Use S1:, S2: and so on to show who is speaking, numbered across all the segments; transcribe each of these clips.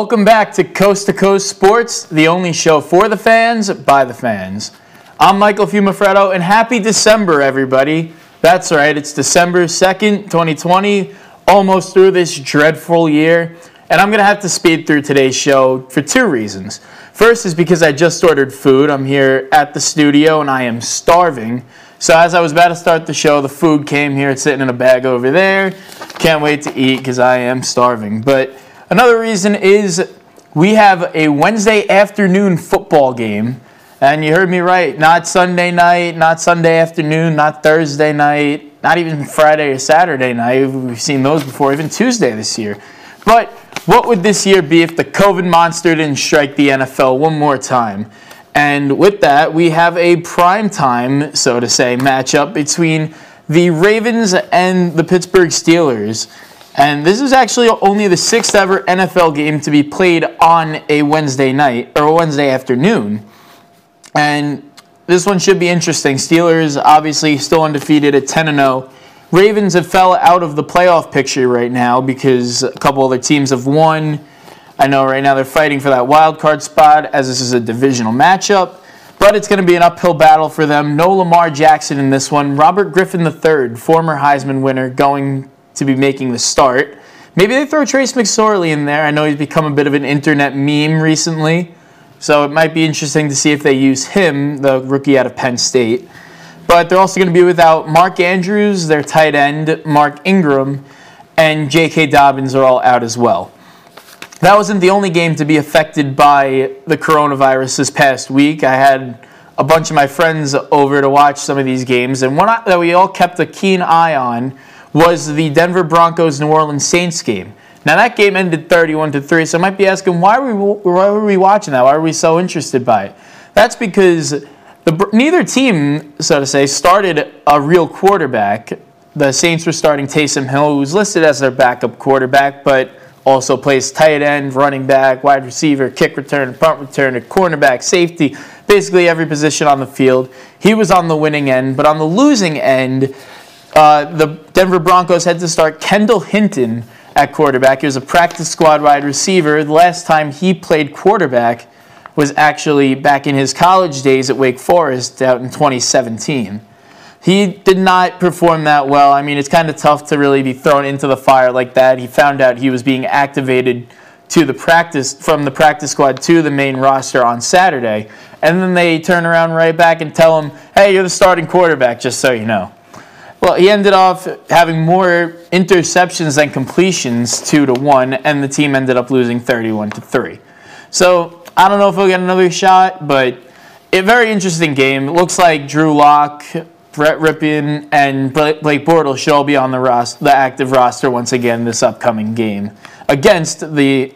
S1: Welcome back to Coast to Coast Sports, the only show for the fans, by the fans. I'm Michael Fumafretto, and happy December, everybody. That's right, it's December 2nd, 2020, almost through this dreadful year. And I'm going to have to speed through today's show for two reasons. First is because I just ordered food. I'm here at the studio and I am starving. So as I was about to start the show, the food came here. It's sitting in a bag over there. Can't wait to eat because I am starving. But Another reason is we have a Wednesday afternoon football game. And you heard me right, not Sunday night, not Sunday afternoon, not Thursday night, not even Friday or Saturday night. We've seen those before, even Tuesday this year. But what would this year be if the COVID monster didn't strike the NFL one more time? And with that, we have a prime time, so to say, matchup between the Ravens and the Pittsburgh Steelers. And this is actually only the sixth ever NFL game to be played on a Wednesday night or a Wednesday afternoon. And this one should be interesting. Steelers obviously still undefeated at 10 0. Ravens have fell out of the playoff picture right now because a couple other teams have won. I know right now they're fighting for that wild card spot as this is a divisional matchup, but it's going to be an uphill battle for them. No Lamar Jackson in this one. Robert Griffin III, former Heisman winner, going to be making the start. Maybe they throw Trace McSorley in there. I know he's become a bit of an internet meme recently, so it might be interesting to see if they use him, the rookie out of Penn State. But they're also going to be without Mark Andrews, their tight end, Mark Ingram, and J.K. Dobbins are all out as well. That wasn't the only game to be affected by the coronavirus this past week. I had a bunch of my friends over to watch some of these games, and one that we all kept a keen eye on was the Denver Broncos New Orleans Saints game. Now that game ended 31 to 3, so I might be asking why were we, why were we watching that? Why are we so interested by it? That's because the, neither team, so to say, started a real quarterback. The Saints were starting Taysom Hill, who was listed as their backup quarterback, but also plays tight end, running back, wide receiver, kick return, punt return, cornerback, safety, basically every position on the field. He was on the winning end, but on the losing end, uh, the Denver Broncos had to start Kendall Hinton at quarterback. He was a practice squad wide receiver. The last time he played quarterback was actually back in his college days at Wake Forest out in 2017. He did not perform that well. I mean, it's kind of tough to really be thrown into the fire like that. He found out he was being activated to the practice from the practice squad to the main roster on Saturday, and then they turn around right back and tell him, "Hey, you're the starting quarterback, just so you know." Well, he ended off having more interceptions than completions, two to one, and the team ended up losing 31 to three. So I don't know if he'll get another shot, but a very interesting game. It looks like Drew Lock, Brett Rypien, and Blake Bortles should all be on the the active roster once again this upcoming game against the.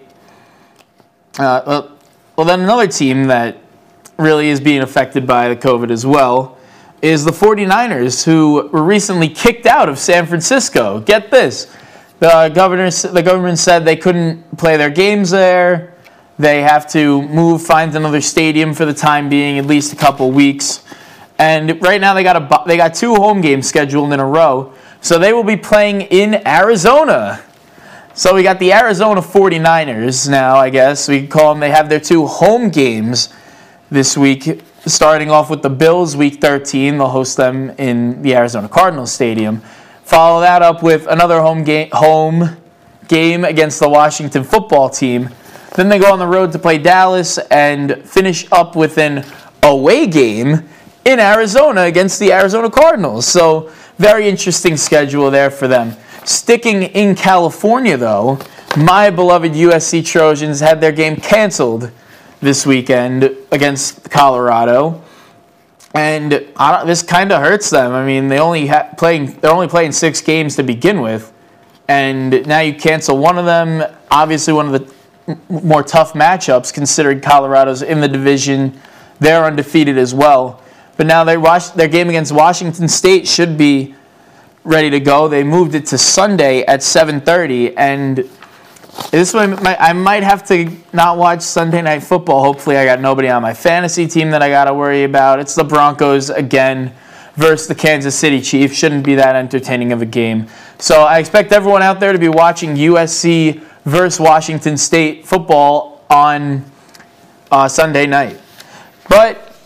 S1: Uh, well, then another team that really is being affected by the COVID as well is the 49ers, who were recently kicked out of San Francisco. Get this. The, governor, the government said they couldn't play their games there. They have to move, find another stadium for the time being, at least a couple weeks. And right now they got a they got two home games scheduled in a row. So they will be playing in Arizona. So we got the Arizona 49ers now, I guess. We call them they have their two home games this week starting off with the Bills week 13. They'll host them in the Arizona Cardinals Stadium. Follow that up with another home game, home game against the Washington football team. Then they go on the road to play Dallas and finish up with an away game in Arizona against the Arizona Cardinals. So, very interesting schedule there for them. Sticking in California, though, my beloved USC Trojans had their game canceled this weekend against Colorado, and this kind of hurts them. I mean, they only ha- playing they're only playing six games to begin with, and now you cancel one of them. Obviously, one of the more tough matchups considering Colorado's in the division. They're undefeated as well. But now they watch, their game against Washington State should be ready to go. They moved it to Sunday at 7:30 and this one, I might have to not watch Sunday Night Football. Hopefully, I got nobody on my fantasy team that I got to worry about. It's the Broncos again versus the Kansas City Chiefs. Shouldn't be that entertaining of a game. So I expect everyone out there to be watching USC versus Washington State football on uh, Sunday night. But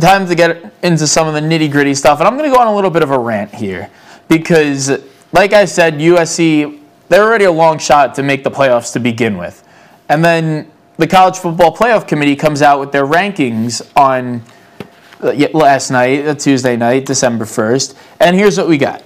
S1: time to get into some of the nitty gritty stuff. And I'm going to go on a little bit of a rant here because, like I said, USC, they're already a long shot to make the playoffs to begin with. And then the College Football Playoff Committee comes out with their rankings on uh, last night, uh, Tuesday night, December 1st. And here's what we got.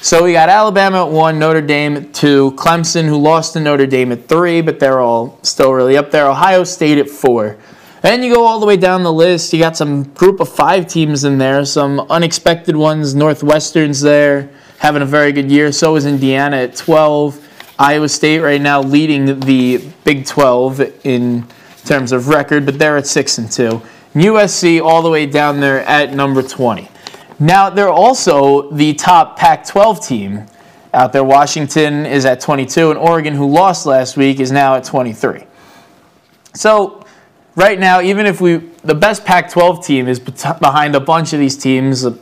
S1: So we got Alabama at one, Notre Dame at two, Clemson, who lost to Notre Dame at three, but they're all still really up there. Ohio State at four. And you go all the way down the list. You got some group of five teams in there, some unexpected ones. Northwestern's there, having a very good year. So is Indiana at 12. Iowa State right now leading the Big 12 in terms of record, but they're at 6 and 2. USC all the way down there at number 20. Now, they're also the top Pac 12 team out there. Washington is at 22, and Oregon, who lost last week, is now at 23. So, right now, even if we, the best Pac 12 team is behind a bunch of these teams, a,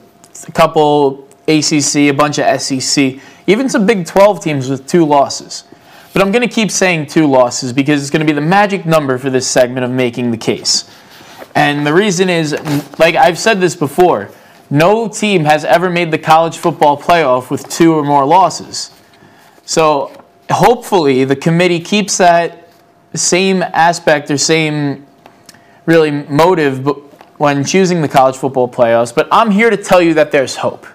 S1: a couple ACC, a bunch of SEC, even some Big 12 teams with two losses. But I'm going to keep saying two losses because it's going to be the magic number for this segment of making the case. And the reason is, like I've said this before, no team has ever made the college football playoff with two or more losses. So hopefully the committee keeps that same aspect or same really motive when choosing the college football playoffs, but I'm here to tell you that there's hope.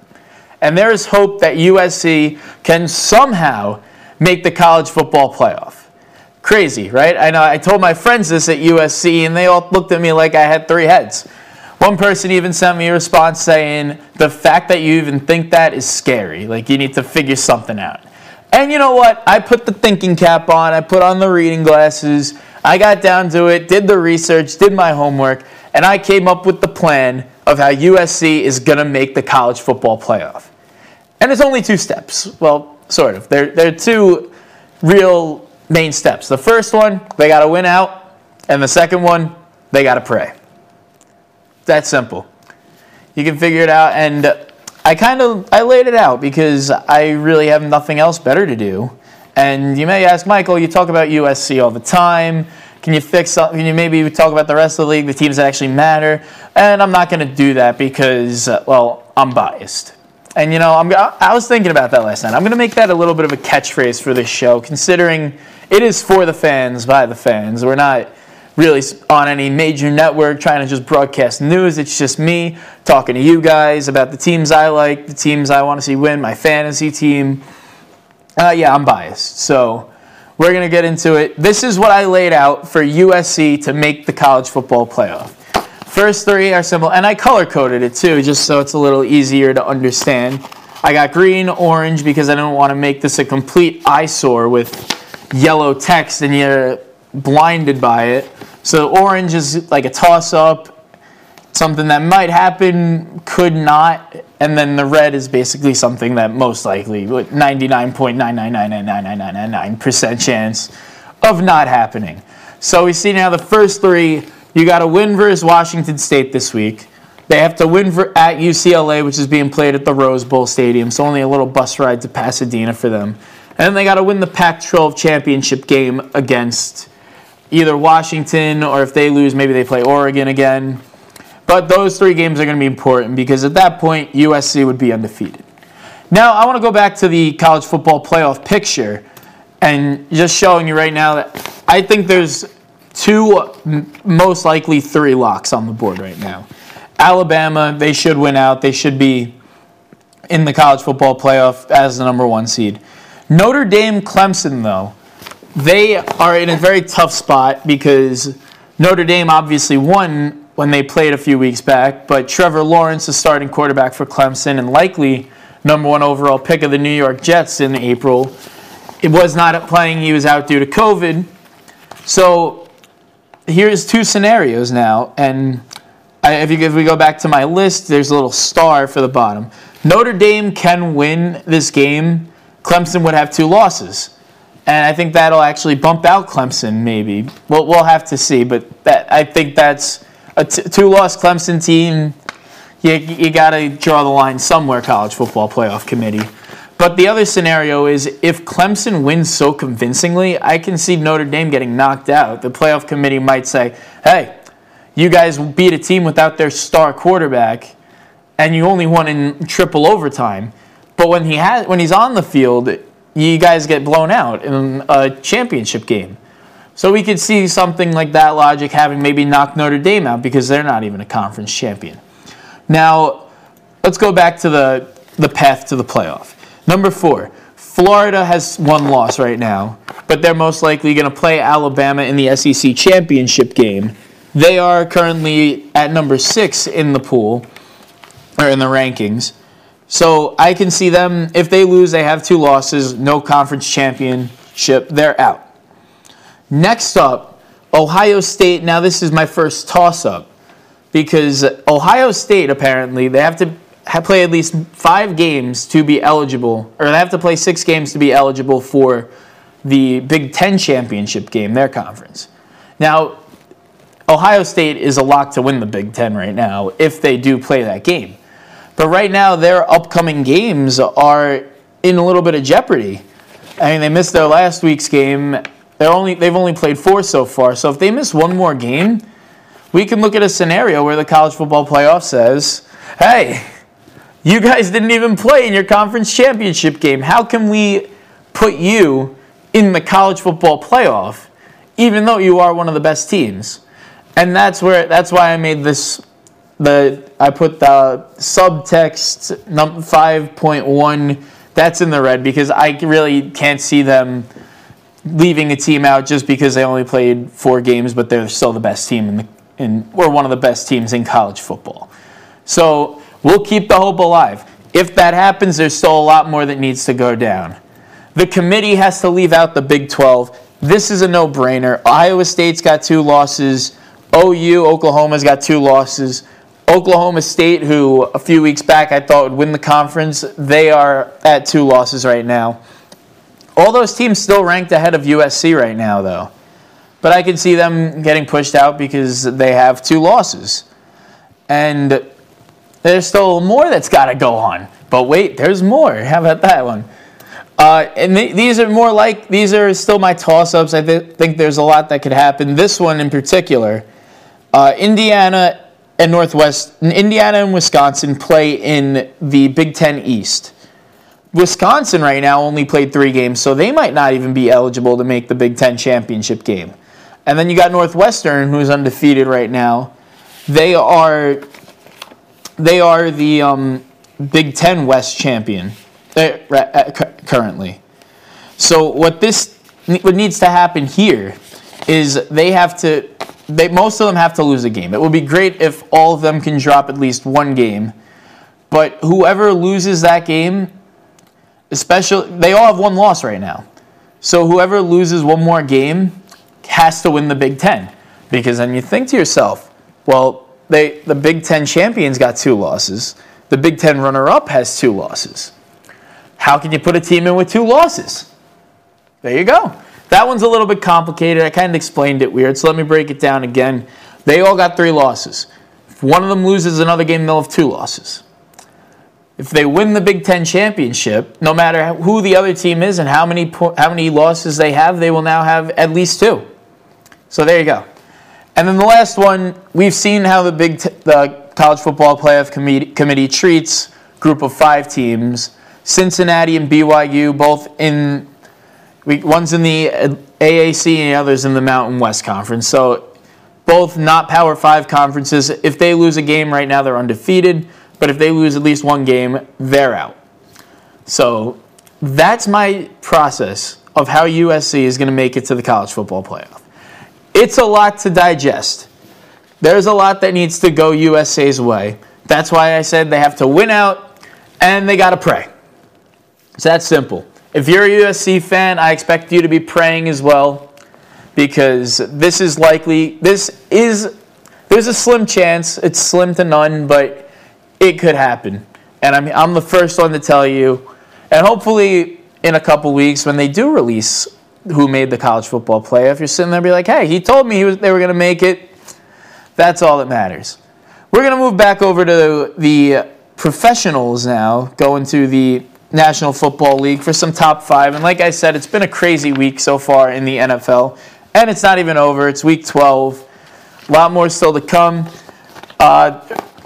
S1: And there is hope that USC can somehow make the college football playoff. Crazy, right? I know I told my friends this at USC and they all looked at me like I had three heads. One person even sent me a response saying, The fact that you even think that is scary. Like, you need to figure something out. And you know what? I put the thinking cap on, I put on the reading glasses, I got down to it, did the research, did my homework, and I came up with the plan of how USC is going to make the college football playoff. And it's only two steps. Well, sort of. There, there are two real main steps. The first one, they got to win out, and the second one, they got to pray. That simple. You can figure it out, and I kind of I laid it out because I really have nothing else better to do. And you may ask, Michael, you talk about USC all the time. Can you fix Can you maybe talk about the rest of the league, the teams that actually matter? And I'm not going to do that because, uh, well, I'm biased. And you know, I'm, I was thinking about that last night. I'm going to make that a little bit of a catchphrase for this show, considering it is for the fans by the fans. We're not really on any major network trying to just broadcast news. It's just me talking to you guys about the teams I like, the teams I want to see win, my fantasy team uh, yeah, I'm biased. So we're going to get into it. This is what I laid out for USC to make the college football playoff. First three are simple, and I color coded it too, just so it's a little easier to understand. I got green, orange, because I don't want to make this a complete eyesore with yellow text and you're blinded by it. So orange is like a toss up, something that might happen, could not, and then the red is basically something that most likely, 99.9999999% chance of not happening. So we see now the first three, you got to win versus Washington State this week. They have to win for, at UCLA, which is being played at the Rose Bowl Stadium, so only a little bus ride to Pasadena for them. And then they got to win the Pac 12 championship game against either Washington, or if they lose, maybe they play Oregon again. But those three games are going to be important because at that point, USC would be undefeated. Now, I want to go back to the college football playoff picture and just showing you right now that I think there's two, most likely three locks on the board right now. Alabama, they should win out. They should be in the college football playoff as the number one seed. Notre Dame, Clemson, though, they are in a very tough spot because Notre Dame obviously won when they played a few weeks back. But Trevor Lawrence is starting quarterback for Clemson and likely number one overall pick of the New York Jets in April. It was not playing, he was out due to COVID. So here's two scenarios now. And if, you, if we go back to my list, there's a little star for the bottom. Notre Dame can win this game. Clemson would have two losses. And I think that'll actually bump out Clemson, maybe. Well, we'll have to see. But that, I think that's a t- two loss Clemson team, you, you got to draw the line somewhere, college football playoff committee. But the other scenario is if Clemson wins so convincingly, I can see Notre Dame getting knocked out. The playoff committee might say, hey, you guys beat a team without their star quarterback, and you only won in triple overtime. But when he has when he's on the field, you guys get blown out in a championship game. So we could see something like that logic having maybe knocked Notre Dame out because they're not even a conference champion. Now, let's go back to the, the path to the playoff. Number four, Florida has one loss right now, but they're most likely going to play Alabama in the SEC championship game. They are currently at number six in the pool, or in the rankings. So I can see them, if they lose, they have two losses, no conference championship, they're out. Next up, Ohio State. Now, this is my first toss up because Ohio State apparently they have to play at least five games to be eligible, or they have to play six games to be eligible for the Big Ten championship game, their conference. Now, Ohio State is a lock to win the Big Ten right now if they do play that game. But right now, their upcoming games are in a little bit of jeopardy. I mean, they missed their last week's game. They're only they've only played four so far. So if they miss one more game, we can look at a scenario where the college football playoff says, "Hey, you guys didn't even play in your conference championship game. How can we put you in the college football playoff, even though you are one of the best teams?" And that's where that's why I made this the I put the subtext num 5.1 that's in the red because I really can't see them leaving a team out just because they only played four games, but they're still the best team in the in or one of the best teams in college football. So we'll keep the hope alive. If that happens, there's still a lot more that needs to go down. The committee has to leave out the Big 12. This is a no-brainer. Iowa State's got two losses. OU, Oklahoma's got two losses. Oklahoma State, who a few weeks back I thought would win the conference, they are at two losses right now. All those teams still ranked ahead of USC right now, though. But I can see them getting pushed out because they have two losses. And there's still more that's got to go on. But wait, there's more. How about that one? Uh, and th- these are more like, these are still my toss ups. I th- think there's a lot that could happen. This one in particular, uh, Indiana and Northwest, Indiana and Wisconsin play in the Big Ten East. Wisconsin right now only played three games, so they might not even be eligible to make the Big Ten championship game. And then you got Northwestern, who's undefeated right now. They are they are the um, Big Ten West champion uh, uh currently. So what this what needs to happen here is they have to they most of them have to lose a game. It would be great if all of them can drop at least one game, but whoever loses that game, especially they all have one loss right now. So whoever loses one more game has to win the Big Ten, because then you think to yourself, well, they the Big Ten champions got two losses. The Big Ten runner-up has two losses. How can you put a team in with two losses? There you go. That one's a little bit complicated. I kind of explained it weird, so let me break it down again. They all got three losses. If one of them loses another game, they'll have two losses. If they win the Big Ten championship, no matter who the other team is and how many how many losses they have, they will now have at least two. So there you go. And then the last one, we've seen how the Big the College Football Playoff Committee, Committee treats group of five teams. Cincinnati and BYU both in one's in the AAC and the other's in the Mountain West Conference. So both not Power 5 conferences. If they lose a game right now, they're undefeated. But if they lose at least one game, they're out. So that's my process of how USC is going to make it to the college football playoff. It's a lot to digest. There's a lot that needs to go USA's way. That's why I said they have to win out and they got to pray. It's that simple. If you're a USC fan, I expect you to be praying as well because this is likely, this is, there's a slim chance, it's slim to none, but it could happen. And I'm, I'm the first one to tell you. And hopefully, in a couple weeks, when they do release who made the college football playoff, you're sitting there and be like, hey, he told me he was, they were going to make it. That's all that matters. We're going to move back over to the professionals now, going to the National Football League for some top five. And like I said, it's been a crazy week so far in the NFL. And it's not even over, it's week 12. A lot more still to come. Uh,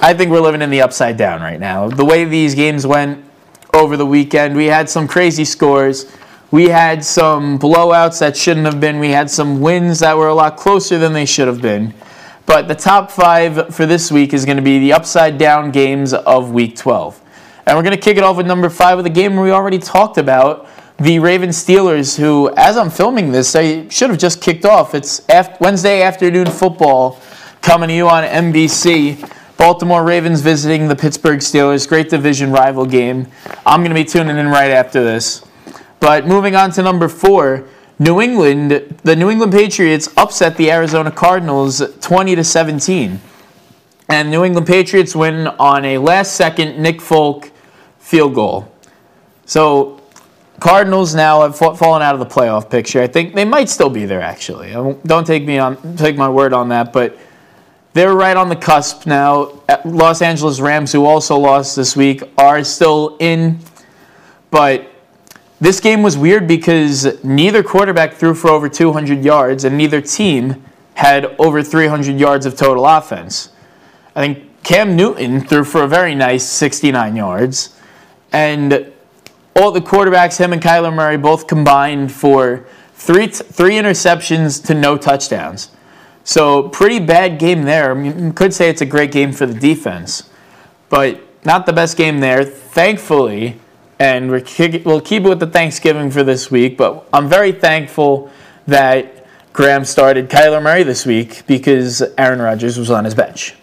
S1: I think we're living in the upside down right now. The way these games went over the weekend, we had some crazy scores. We had some blowouts that shouldn't have been. We had some wins that were a lot closer than they should have been. But the top five for this week is going to be the upside down games of week 12. And we're going to kick it off with number five of the game we already talked about the Ravens Steelers, who, as I'm filming this, they should have just kicked off. It's Wednesday afternoon football coming to you on NBC. Baltimore Ravens visiting the Pittsburgh Steelers. Great division rival game. I'm going to be tuning in right after this. But moving on to number four, New England, the New England Patriots upset the Arizona Cardinals 20 to 17. And New England Patriots win on a last second Nick Folk field goal. So Cardinals now have fallen out of the playoff picture. I think they might still be there actually. Don't take me on take my word on that, but they're right on the cusp now. Los Angeles Rams, who also lost this week, are still in, but this game was weird because neither quarterback threw for over 200 yards, and neither team had over 300 yards of total offense. I think Cam Newton threw for a very nice 69 yards, and all the quarterbacks, him and Kyler Murray, both combined for three three interceptions to no touchdowns. So pretty bad game there. Could say it's a great game for the defense, but not the best game there. Thankfully, and we'll keep it with the Thanksgiving for this week. But I'm very thankful that Graham started Kyler Murray this week because Aaron Rodgers was on his bench.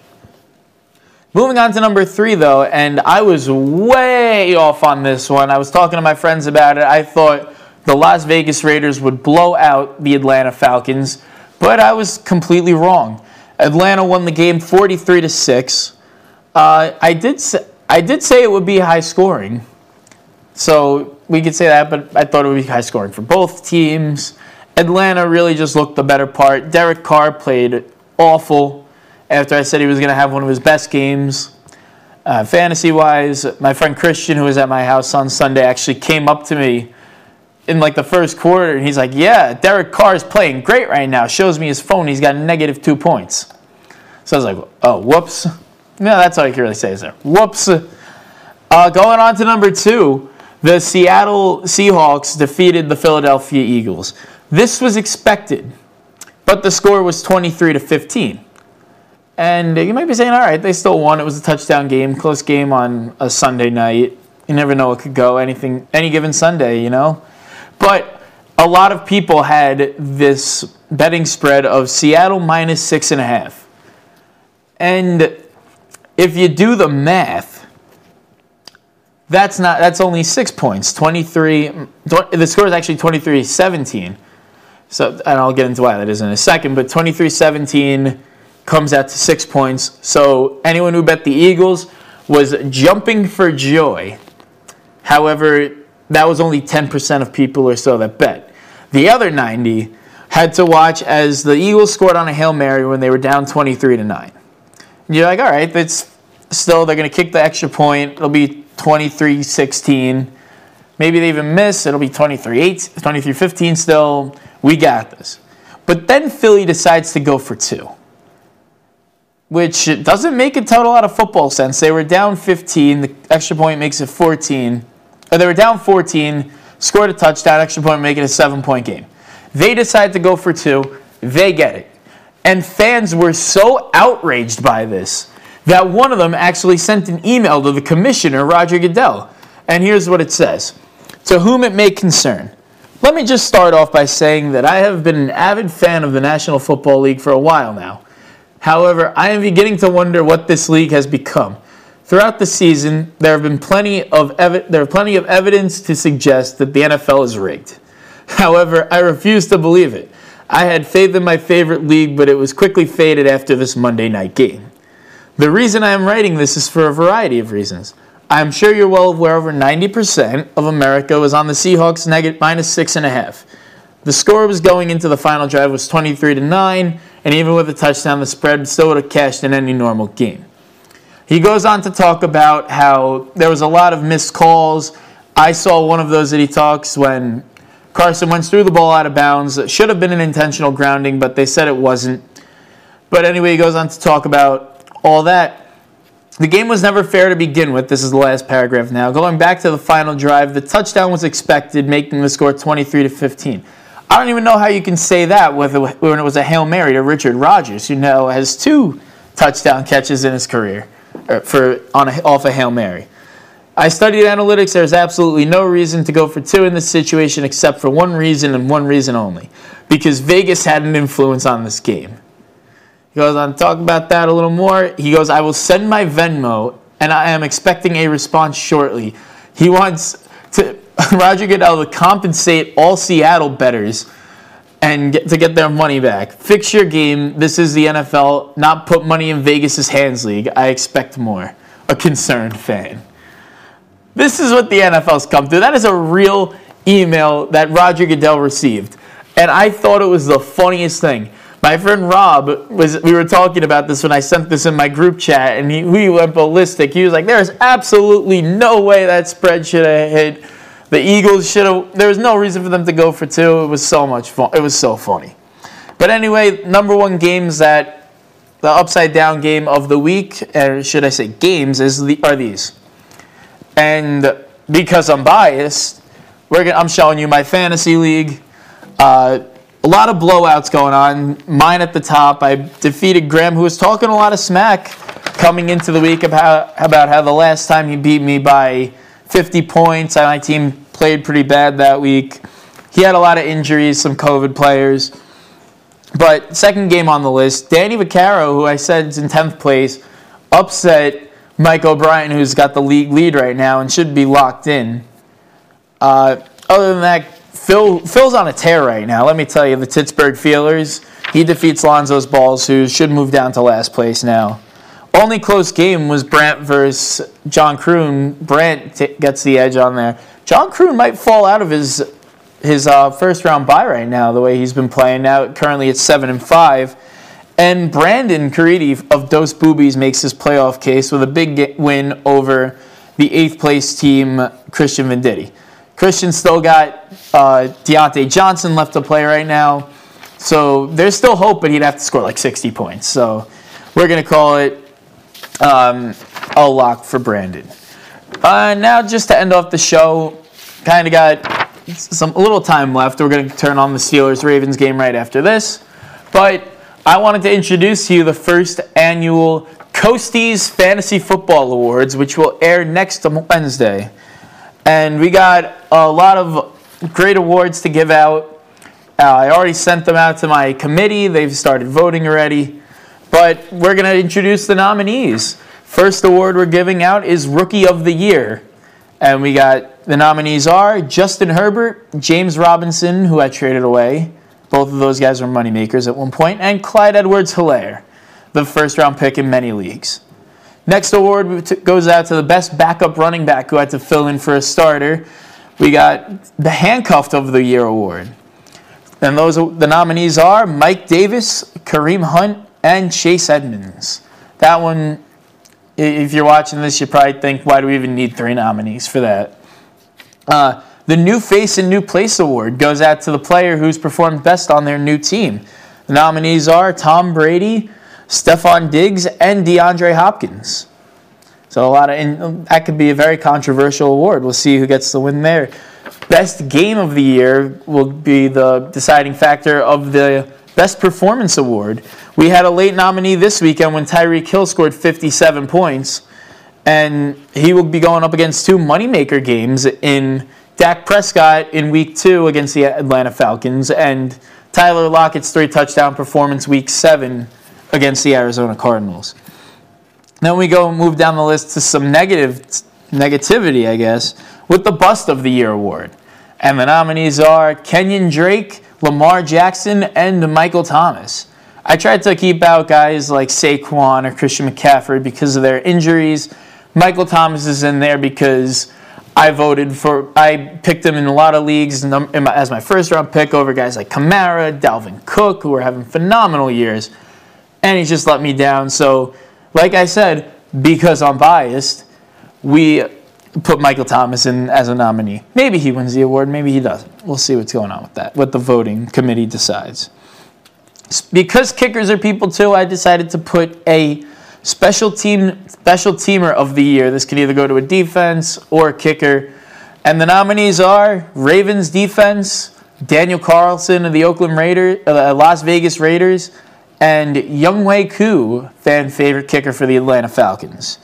S1: Moving on to number three, though, and I was way off on this one. I was talking to my friends about it. I thought the Las Vegas Raiders would blow out the Atlanta Falcons, but I was completely wrong. Atlanta won the game 43 to six. Uh, I did say, I did say it would be high scoring, so we could say that, but I thought it would be high scoring for both teams. Atlanta really just looked the better part. Derek Carr played awful after I said he was going to have one of his best games. Uh, fantasy wise, my friend Christian, who was at my house on Sunday, actually came up to me in like the first quarter and he's like, Yeah, Derek Carr is playing great right now. Shows me his phone, he's got negative two points. So I was like, Oh, whoops. No, that's all I can really say is there. Whoops. Uh, going on to number two, the Seattle Seahawks defeated the Philadelphia Eagles. This was expected, but the score was 23 to 15. And you might be saying, all right, they still won. It was a touchdown game, close game on a Sunday night. You never know what could go anything any given Sunday, you know. But a lot of people had this betting spread of Seattle minus six and a half. And if you do the math, that's not. That's only six points. Twenty-three. The score is actually 23-17. So, and I'll get into why that is in a second. But 23-17 comes out to six points. So anyone who bet the Eagles was jumping for joy. However, that was only 10% of people or so that bet. The other 90 had to watch as the Eagles scored on a Hail Mary when they were down 23 to 9. You're like, all right, that's still, they're going to kick the extra point. It'll be 23 16. Maybe they even miss. It'll be 23 8, 23 15 still. We got this. But then Philly decides to go for two, which doesn't make a total lot of football sense. They were down 15. The extra point makes it 14. Or they were down 14, scored a touchdown, extra point, make it a seven point game. They decide to go for two. They get it. And fans were so outraged by this that one of them actually sent an email to the commissioner, Roger Goodell. And here's what it says To whom it may concern. Let me just start off by saying that I have been an avid fan of the National Football League for a while now. However, I am beginning to wonder what this league has become. Throughout the season, there have been plenty of there are plenty of evidence to suggest that the NFL is rigged. However, I refuse to believe it. I had faith in my favorite league, but it was quickly faded after this Monday night game. The reason I am writing this is for a variety of reasons. I'm sure you're well aware over 90% of America was on the Seahawks negative minus six and a half. The score was going into the final drive was 23 to 9, and even with a touchdown, the spread still would have cashed in any normal game. He goes on to talk about how there was a lot of missed calls. I saw one of those that he talks when Carson Wentz threw the ball out of bounds. It should have been an intentional grounding, but they said it wasn't. But anyway, he goes on to talk about all that. The game was never fair to begin with. This is the last paragraph now. Going back to the final drive, the touchdown was expected, making the score 23 to 15. I don't even know how you can say that when it was a Hail Mary to Richard Rodgers, who now has two touchdown catches in his career er, Uh, for on a, off a Hail Mary. I studied analytics. There's absolutely no reason to go for two in this situation except for one reason and one reason only. Because Vegas had an influence on this game. He goes on to talk about that a little more. He goes, I will send my Venmo and I am expecting a response shortly. He wants to Roger Goodell to compensate all Seattle betters and get, to get their money back. Fix your game. This is the NFL, not put money in Vegas's hands league. I expect more. A concerned fan. This is what the NFL's come to. That is a real email that Roger Goodell received. And I thought it was the funniest thing. My friend Rob was we were talking about this when I sent this in my group chat and he, he went ballistic. He was like, There's absolutely no way that spread should have hit. The Eagles should have there was no reason for them to go for two. It was so much fun. It was so funny. But anyway, number one games that the upside down game of the week, or should I say games, is the, are these. And because I'm biased, we're gonna, I'm showing you my fantasy league. Uh, a lot of blowouts going on. Mine at the top. I defeated Graham, who was talking a lot of smack coming into the week about, about how the last time he beat me by 50 points, my team played pretty bad that week. He had a lot of injuries, some COVID players. But second game on the list, Danny Vaccaro, who I said is in 10th place, upset Mike O'Brien, who's got the league lead right now and should be locked in. Uh, other than that, Phil Phil's on a tear right now. Let me tell you, the Pittsburgh Feelers. He defeats Lonzo's Balls, who should move down to last place now. Only close game was Brant versus John Croon. Brant gets the edge on there. John Croon might fall out of his his uh, first round bye right now. The way he's been playing now, currently it's seven and five. And Brandon Caridi of Dos Boobies makes his playoff case with a big win over the eighth place team, Christian Venditti. Christian still got uh, Diontae Johnson left to play right now. So there's still hope, but he'd have to score like 60 points. So we're going to call it um, a lock for Brandon. Uh, now, just to end off the show, kind of got some a little time left. We're going to turn on the Steelers Ravens game right after this. But I wanted to introduce to you the first annual Coasties Fantasy Football Awards, which will air next Wednesday. And we got a lot of great awards to give out. Uh, I already sent them out to my committee. They've started voting already. But we're going to introduce the nominees. First award we're giving out is Rookie of the Year. And we got the nominees are Justin Herbert, James Robinson, who I traded away. Both of those guys were moneymakers at one point, and Clyde Edwards Helaire, the first round pick in many leagues. Next award goes out to the best backup running back who had to fill in for a starter. We got the Handcuffed of the Year award. And those the nominees are Mike Davis, Kareem Hunt, and Chase Edmonds. That one, if you're watching this, you probably think, why do we even need three nominees for that? Uh, the New Face and New Place award goes out to the player who's performed best on their new team. The nominees are Tom Brady, Stefon Diggs, and DeAndre Hopkins. So a lot of and that could be a very controversial award. We'll see who gets the win there. Best game of the year will be the deciding factor of the best performance award. We had a late nominee this weekend when Tyreek Hill scored 57 points, and he will be going up against two moneymaker games in Dak Prescott in Week Two against the Atlanta Falcons and Tyler Lockett's three touchdown performance Week Seven against the Arizona Cardinals. Then we go move down the list to some negative negativity, I guess, with the Bust of the Year award. And the nominees are Kenyon Drake, Lamar Jackson, and Michael Thomas. I tried to keep out guys like Saquon or Christian McCaffrey because of their injuries. Michael Thomas is in there because I voted for, I picked him in a lot of leagues as my first round pick over guys like Kamara, Dalvin Cook, who are having phenomenal years and he's just let me down. So, like I said, because I'm biased, we put Michael Thomas in as a nominee. Maybe he wins the award, maybe he doesn't. We'll see what's going on with that, what the voting committee decides. Because kickers are people too, I decided to put a special team special teamer of the year. This can either go to a defense or a kicker. And the nominees are Ravens defense, Daniel Carlson of the Oakland Raiders, uh, Las Vegas Raiders, and Younghoe Koo, fan favorite kicker for the Atlanta Falcons.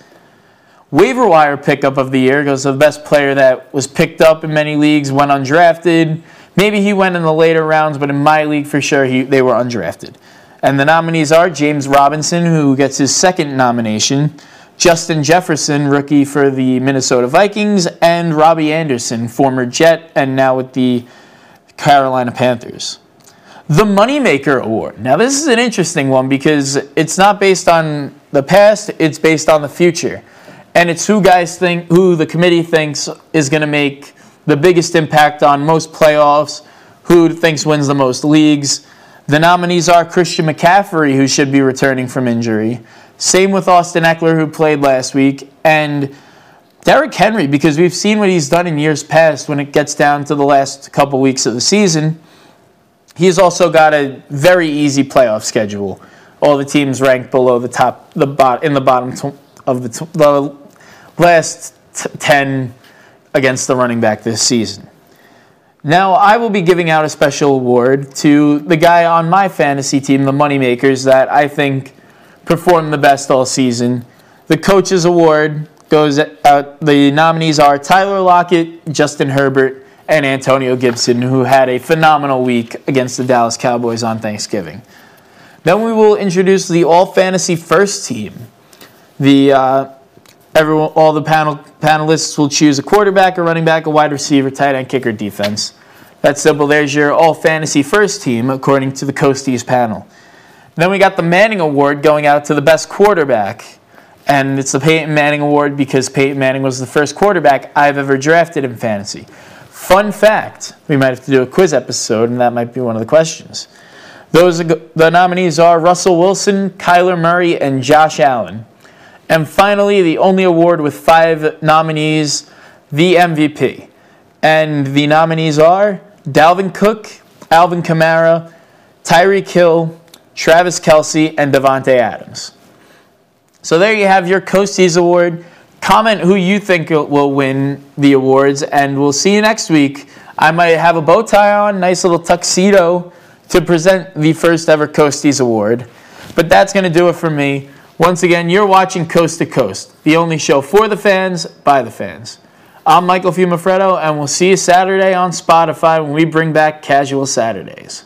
S1: Waiver wire pickup of the year goes to the best player that was picked up in many leagues, went undrafted. Maybe he went in the later rounds, but in my league for sure he, they were undrafted. And the nominees are James Robinson, who gets his second nomination, Justin Jefferson, rookie for the Minnesota Vikings, and Robbie Anderson, former Jet and now with the Carolina Panthers. The Moneymaker Award. Now, this is an interesting one because it's not based on the past, it's based on the future. And it's who guys think, who the committee thinks is going to make the biggest impact on most playoffs, who thinks wins the most leagues. The nominees are Christian McCaffrey, who should be returning from injury. Same with Austin Ekeler, who played last week. And Derrick Henry, because we've seen what he's done in years past when it gets down to the last couple weeks of the season. He's also got a very easy playoff schedule. All the teams ranked below the top, the bot, in the bottom of the, the last t- 10 against the running back this season. Now, I will be giving out a special award to the guy on my fantasy team, the Moneymakers, that I think performed the best all season. The Coaches Award goes out, the nominees are Tyler Lockett, Justin Herbert, and Antonio Gibson, who had a phenomenal week against the Dallas Cowboys on Thanksgiving. Then we will introduce the All Fantasy First Team. The uh, everyone, all the panel panelists will choose a quarterback, a running back, a wide receiver, tight end, kicker, defense. That's simple. There's your All Fantasy First Team according to the Coasties panel. Then we got the Manning Award going out to the best quarterback. And it's the Peyton Manning Award because Peyton Manning was the first quarterback I've ever drafted in fantasy. Fun fact, we might have to do a quiz episode, and that might be one of the questions. Those the nominees are Russell Wilson, Kyler Murray, and Josh Allen. And finally, the only award with five nominees, the MVP. And the nominees are Dalvin Cook, Alvin Kamara, Tyreek Hill, Travis Kelce, and Davante Adams. So there you have your Coasties Award. Comment who you think will win the awards, and we'll see you next week. I might have a bow tie on, nice little tuxedo to present the first ever Coasties Award. But that's going to do it for me. Once again, you're watching Coast to Coast, the only show for the fans, by the fans. I'm Michael Fumafredo, and we'll see you Saturday on Spotify when we bring back Casual Saturdays.